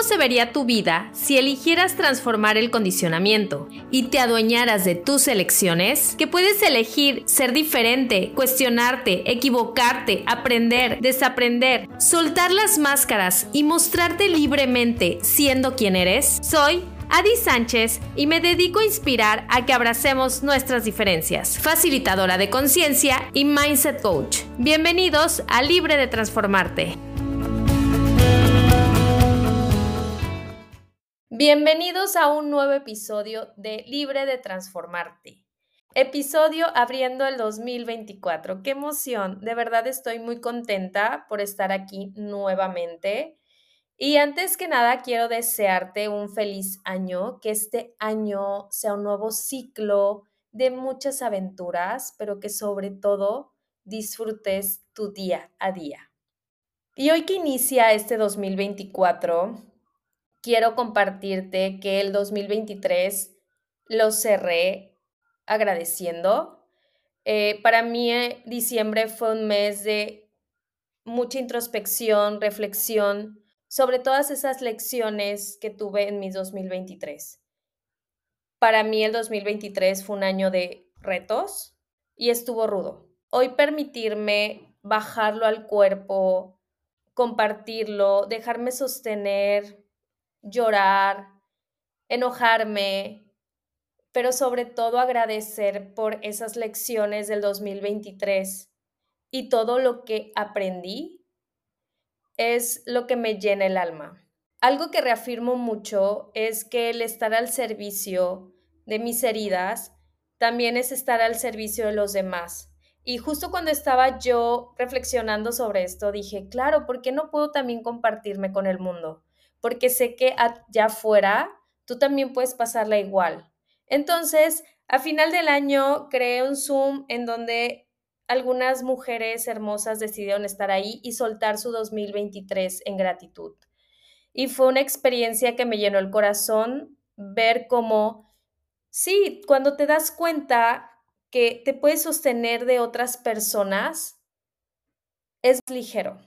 ¿Cómo se vería tu vida si eligieras transformar el condicionamiento y te adueñaras de tus elecciones? Que puedes elegir ser diferente, cuestionarte, equivocarte, aprender, desaprender, soltar las máscaras y mostrarte libremente siendo quien eres. Soy Adi Sánchez y me dedico a inspirar a que abracemos nuestras diferencias. Facilitadora de conciencia y mindset coach. Bienvenidos a Libre de Transformarte. Bienvenidos a un nuevo episodio de Libre de Transformarte. Episodio abriendo el 2024. Qué emoción. De verdad estoy muy contenta por estar aquí nuevamente. Y antes que nada, quiero desearte un feliz año, que este año sea un nuevo ciclo de muchas aventuras, pero que sobre todo disfrutes tu día a día. Y hoy que inicia este 2024, quiero compartirte que el 2023 lo cerré agradeciendo. Eh, para mí, eh, diciembre fue un mes de mucha introspección, reflexión, sobre todas esas lecciones que tuve en mi 2023. Para mí el 2023 fue un año de retos y estuvo rudo. Hoy permitirme bajarlo al cuerpo, compartirlo, dejarme sostener, llorar, enojarme, pero sobre todo agradecer por esas lecciones del 2023 y todo lo que aprendí es lo que me llena el alma. Algo que reafirmo mucho es que el estar al servicio de mis heridas también es estar al servicio de los demás. Y justo cuando estaba yo reflexionando sobre esto, dije, claro, ¿por qué no puedo también compartirme con el mundo? Porque sé que allá afuera tú también puedes pasarla igual. Entonces, a final del año creé un Zoom en donde algunas mujeres hermosas decidieron estar ahí y soltar su 2023 en gratitud. Y fue una experiencia que me llenó el corazón ver cómo, sí, cuando te das cuenta que te puedes sostener de otras personas, es ligero.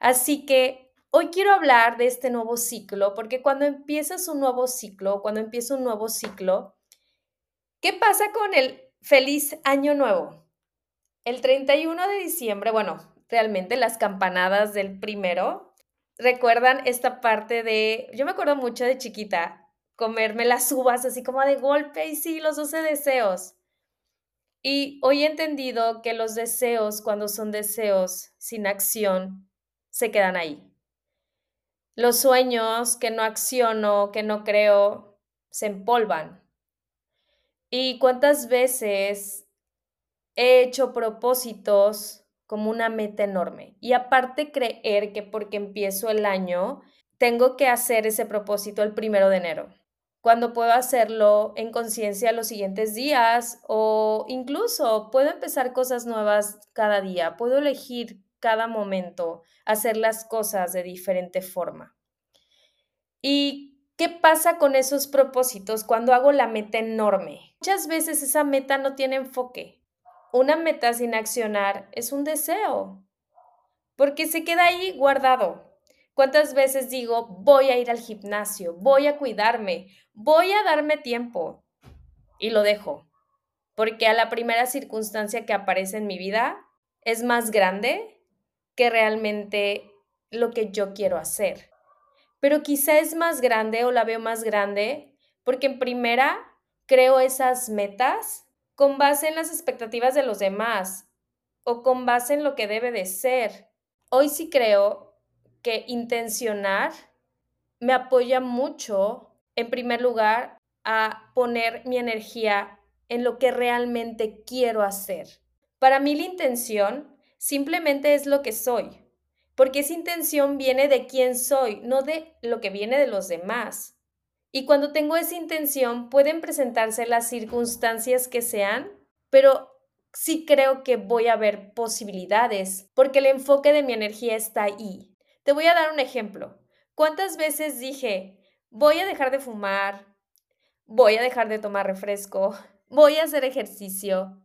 Así que hoy quiero hablar de este nuevo ciclo, porque cuando empiezas un nuevo ciclo, cuando empieza un nuevo ciclo, ¿qué pasa con el feliz año nuevo? El 31 de diciembre, bueno, realmente las campanadas del primero, recuerdan esta parte de, yo me acuerdo mucho de chiquita, comerme las uvas así como de golpe y sí, los 12 deseos. Y hoy he entendido que los deseos, cuando son deseos sin acción, se quedan ahí. Los sueños que no acciono, que no creo, se empolvan. ¿Y cuántas veces he hecho propósitos como una meta enorme. Y aparte creer que porque empiezo el año, tengo que hacer ese propósito el primero de enero, cuando puedo hacerlo en conciencia los siguientes días o incluso puedo empezar cosas nuevas cada día, puedo elegir cada momento hacer las cosas de diferente forma. ¿Y qué pasa con esos propósitos cuando hago la meta enorme? Muchas veces esa meta no tiene enfoque una meta sin accionar es un deseo, porque se queda ahí guardado. ¿Cuántas veces digo, voy a ir al gimnasio, voy a cuidarme, voy a darme tiempo? Y lo dejo, porque a la primera circunstancia que aparece en mi vida es más grande que realmente lo que yo quiero hacer. Pero quizá es más grande o la veo más grande porque en primera creo esas metas con base en las expectativas de los demás o con base en lo que debe de ser. Hoy sí creo que intencionar me apoya mucho, en primer lugar, a poner mi energía en lo que realmente quiero hacer. Para mí la intención simplemente es lo que soy, porque esa intención viene de quién soy, no de lo que viene de los demás. Y cuando tengo esa intención, pueden presentarse las circunstancias que sean, pero sí creo que voy a ver posibilidades, porque el enfoque de mi energía está ahí. Te voy a dar un ejemplo. ¿Cuántas veces dije, voy a dejar de fumar, voy a dejar de tomar refresco, voy a hacer ejercicio,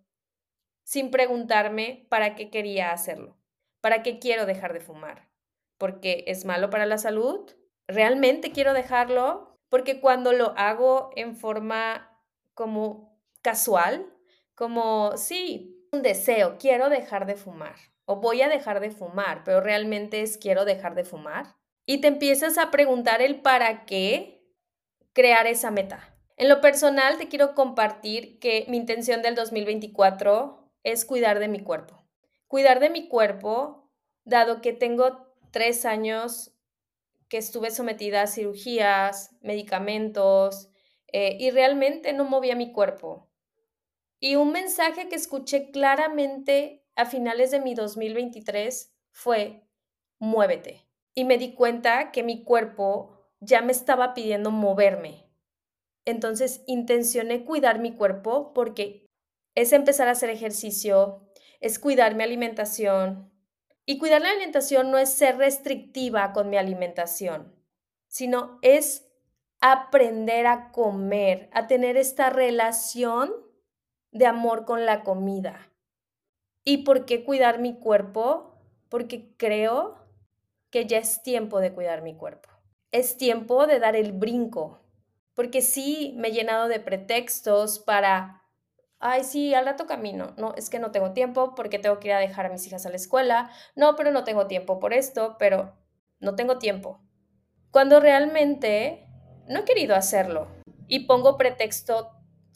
sin preguntarme para qué quería hacerlo, para qué quiero dejar de fumar? ¿Porque es malo para la salud? ¿realmente quiero dejarlo? Porque cuando lo hago en forma como casual, como, sí, un deseo, quiero dejar de fumar o voy a dejar de fumar, pero realmente es quiero dejar de fumar. Y te empiezas a preguntar el para qué crear esa meta. En lo personal, te quiero compartir que mi intención del 2024 es cuidar de mi cuerpo. Cuidar de mi cuerpo, dado que tengo tres años que estuve sometida a cirugías, medicamentos, eh, y realmente no movía mi cuerpo. Y un mensaje que escuché claramente a finales de mi 2023 fue, muévete. Y me di cuenta que mi cuerpo ya me estaba pidiendo moverme. Entonces intencioné cuidar mi cuerpo porque es empezar a hacer ejercicio, es cuidar mi alimentación, y cuidar la alimentación no es ser restrictiva con mi alimentación, sino es aprender a comer, a tener esta relación de amor con la comida. ¿Y por qué cuidar mi cuerpo? Porque creo que ya es tiempo de cuidar mi cuerpo. Es tiempo de dar el brinco. Porque sí me he llenado de pretextos para ay, sí, al rato camino. No, es que no tengo tiempo porque tengo que ir a dejar a mis hijas a la escuela. No, pero no tengo tiempo por esto, pero no tengo tiempo. Cuando realmente no he querido hacerlo y pongo pretexto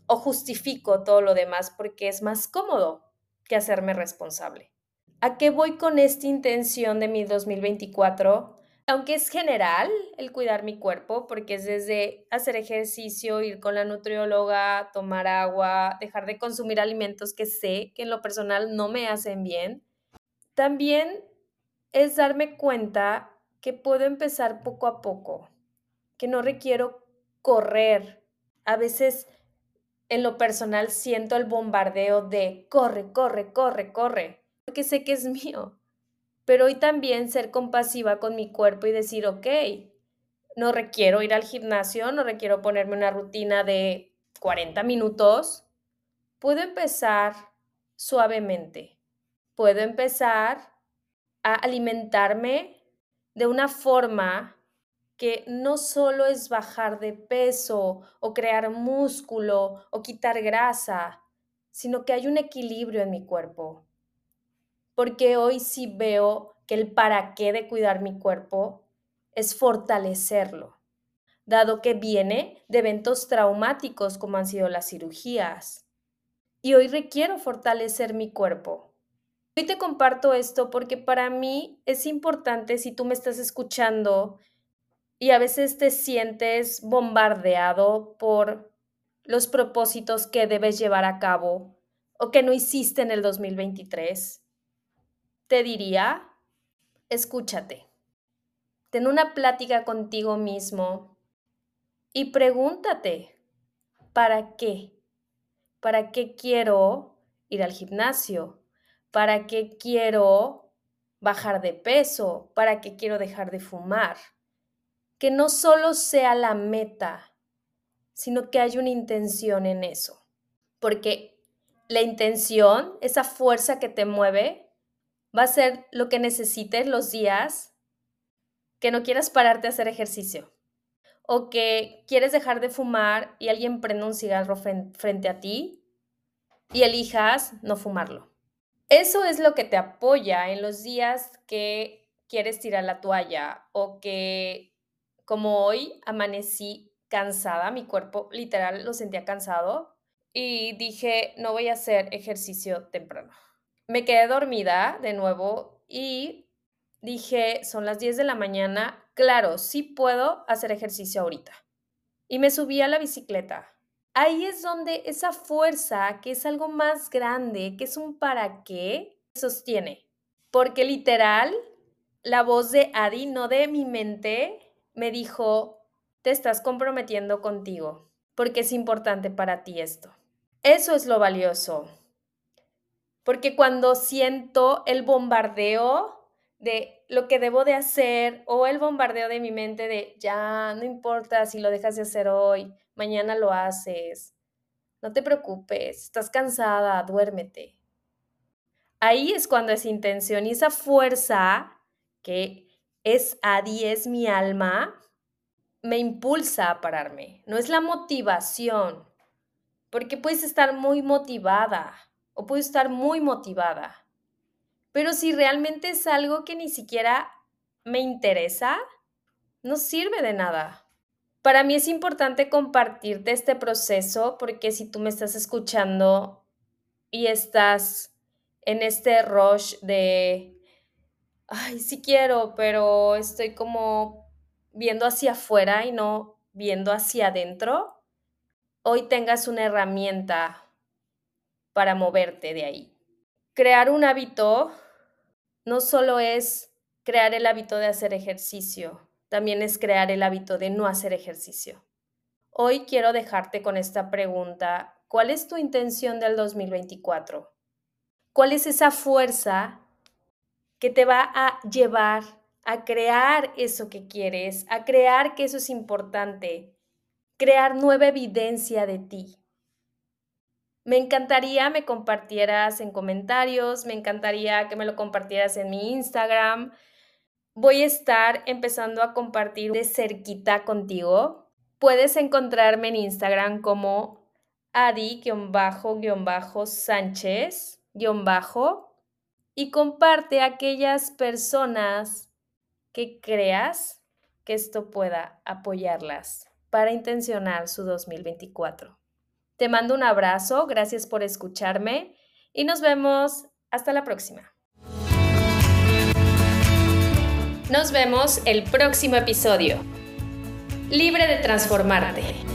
o justifico todo lo demás porque es más cómodo que hacerme responsable. ¿A qué voy con esta intención de mi 2024? Aunque es general el cuidar mi cuerpo, porque es desde hacer ejercicio, ir con la nutrióloga, tomar agua, dejar de consumir alimentos que sé que en lo personal no me hacen bien, también es darme cuenta que puedo empezar poco a poco, que no requiero correr. A veces en lo personal siento el bombardeo de corre, corre, corre, corre, porque sé que es mío pero hoy también ser compasiva con mi cuerpo y decir, ok, no requiero ir al gimnasio, no requiero ponerme una rutina de 40 minutos, puedo empezar suavemente, puedo empezar a alimentarme de una forma que no solo es bajar de peso o crear músculo o quitar grasa, sino que hay un equilibrio en mi cuerpo porque hoy sí veo que el para qué de cuidar mi cuerpo es fortalecerlo, dado que viene de eventos traumáticos como han sido las cirugías. Y hoy requiero fortalecer mi cuerpo. Hoy te comparto esto porque para mí es importante si tú me estás escuchando y a veces te sientes bombardeado por los propósitos que debes llevar a cabo o que no hiciste en el 2023 te diría, escúchate, ten una plática contigo mismo y pregúntate, ¿para qué? ¿Para qué quiero ir al gimnasio? ¿Para qué quiero bajar de peso? ¿Para qué quiero dejar de fumar? Que no solo sea la meta, sino que haya una intención en eso. Porque la intención, esa fuerza que te mueve, va a ser lo que necesites los días que no quieras pararte a hacer ejercicio o que quieres dejar de fumar y alguien prende un cigarro frente a ti y elijas no fumarlo. Eso es lo que te apoya en los días que quieres tirar la toalla o que como hoy amanecí cansada, mi cuerpo literal lo sentía cansado y dije, no voy a hacer ejercicio temprano me quedé dormida de nuevo y dije, son las 10 de la mañana, claro, sí puedo hacer ejercicio ahorita. Y me subí a la bicicleta. Ahí es donde esa fuerza, que es algo más grande, que es un para qué, sostiene. Porque literal, la voz de Adi, no de mi mente, me dijo, te estás comprometiendo contigo, porque es importante para ti esto. Eso es lo valioso porque cuando siento el bombardeo de lo que debo de hacer o el bombardeo de mi mente de ya, no importa si lo dejas de hacer hoy, mañana lo haces, no te preocupes, estás cansada, duérmete. Ahí es cuando esa intención y esa fuerza que es Adi, es mi alma, me impulsa a pararme, no es la motivación, porque puedes estar muy motivada o puedes estar muy motivada, pero si realmente es algo que ni siquiera me interesa, no sirve de nada. Para mí es importante compartirte este proceso porque si tú me estás escuchando y estás en este rush de, ay, sí quiero, pero estoy como viendo hacia afuera y no viendo hacia adentro, hoy tengas una herramienta para moverte de ahí. Crear un hábito no solo es crear el hábito de hacer ejercicio, también es crear el hábito de no hacer ejercicio. Hoy quiero dejarte con esta pregunta. ¿Cuál es tu intención del 2024? ¿Cuál es esa fuerza que te va a llevar a crear eso que quieres, a crear que eso es importante, crear nueva evidencia de ti? Me encantaría me compartieras en comentarios, me encantaría que me lo compartieras en mi Instagram, voy a estar empezando a compartir de cerquita contigo. Puedes encontrarme en Instagram como adi-sánchez- y comparte aquellas personas que creas que esto pueda apoyarlas para intencionar su 2024. Te mando un abrazo, gracias por escucharme y nos vemos hasta la próxima. Nos vemos el próximo episodio. Libre de transformarte.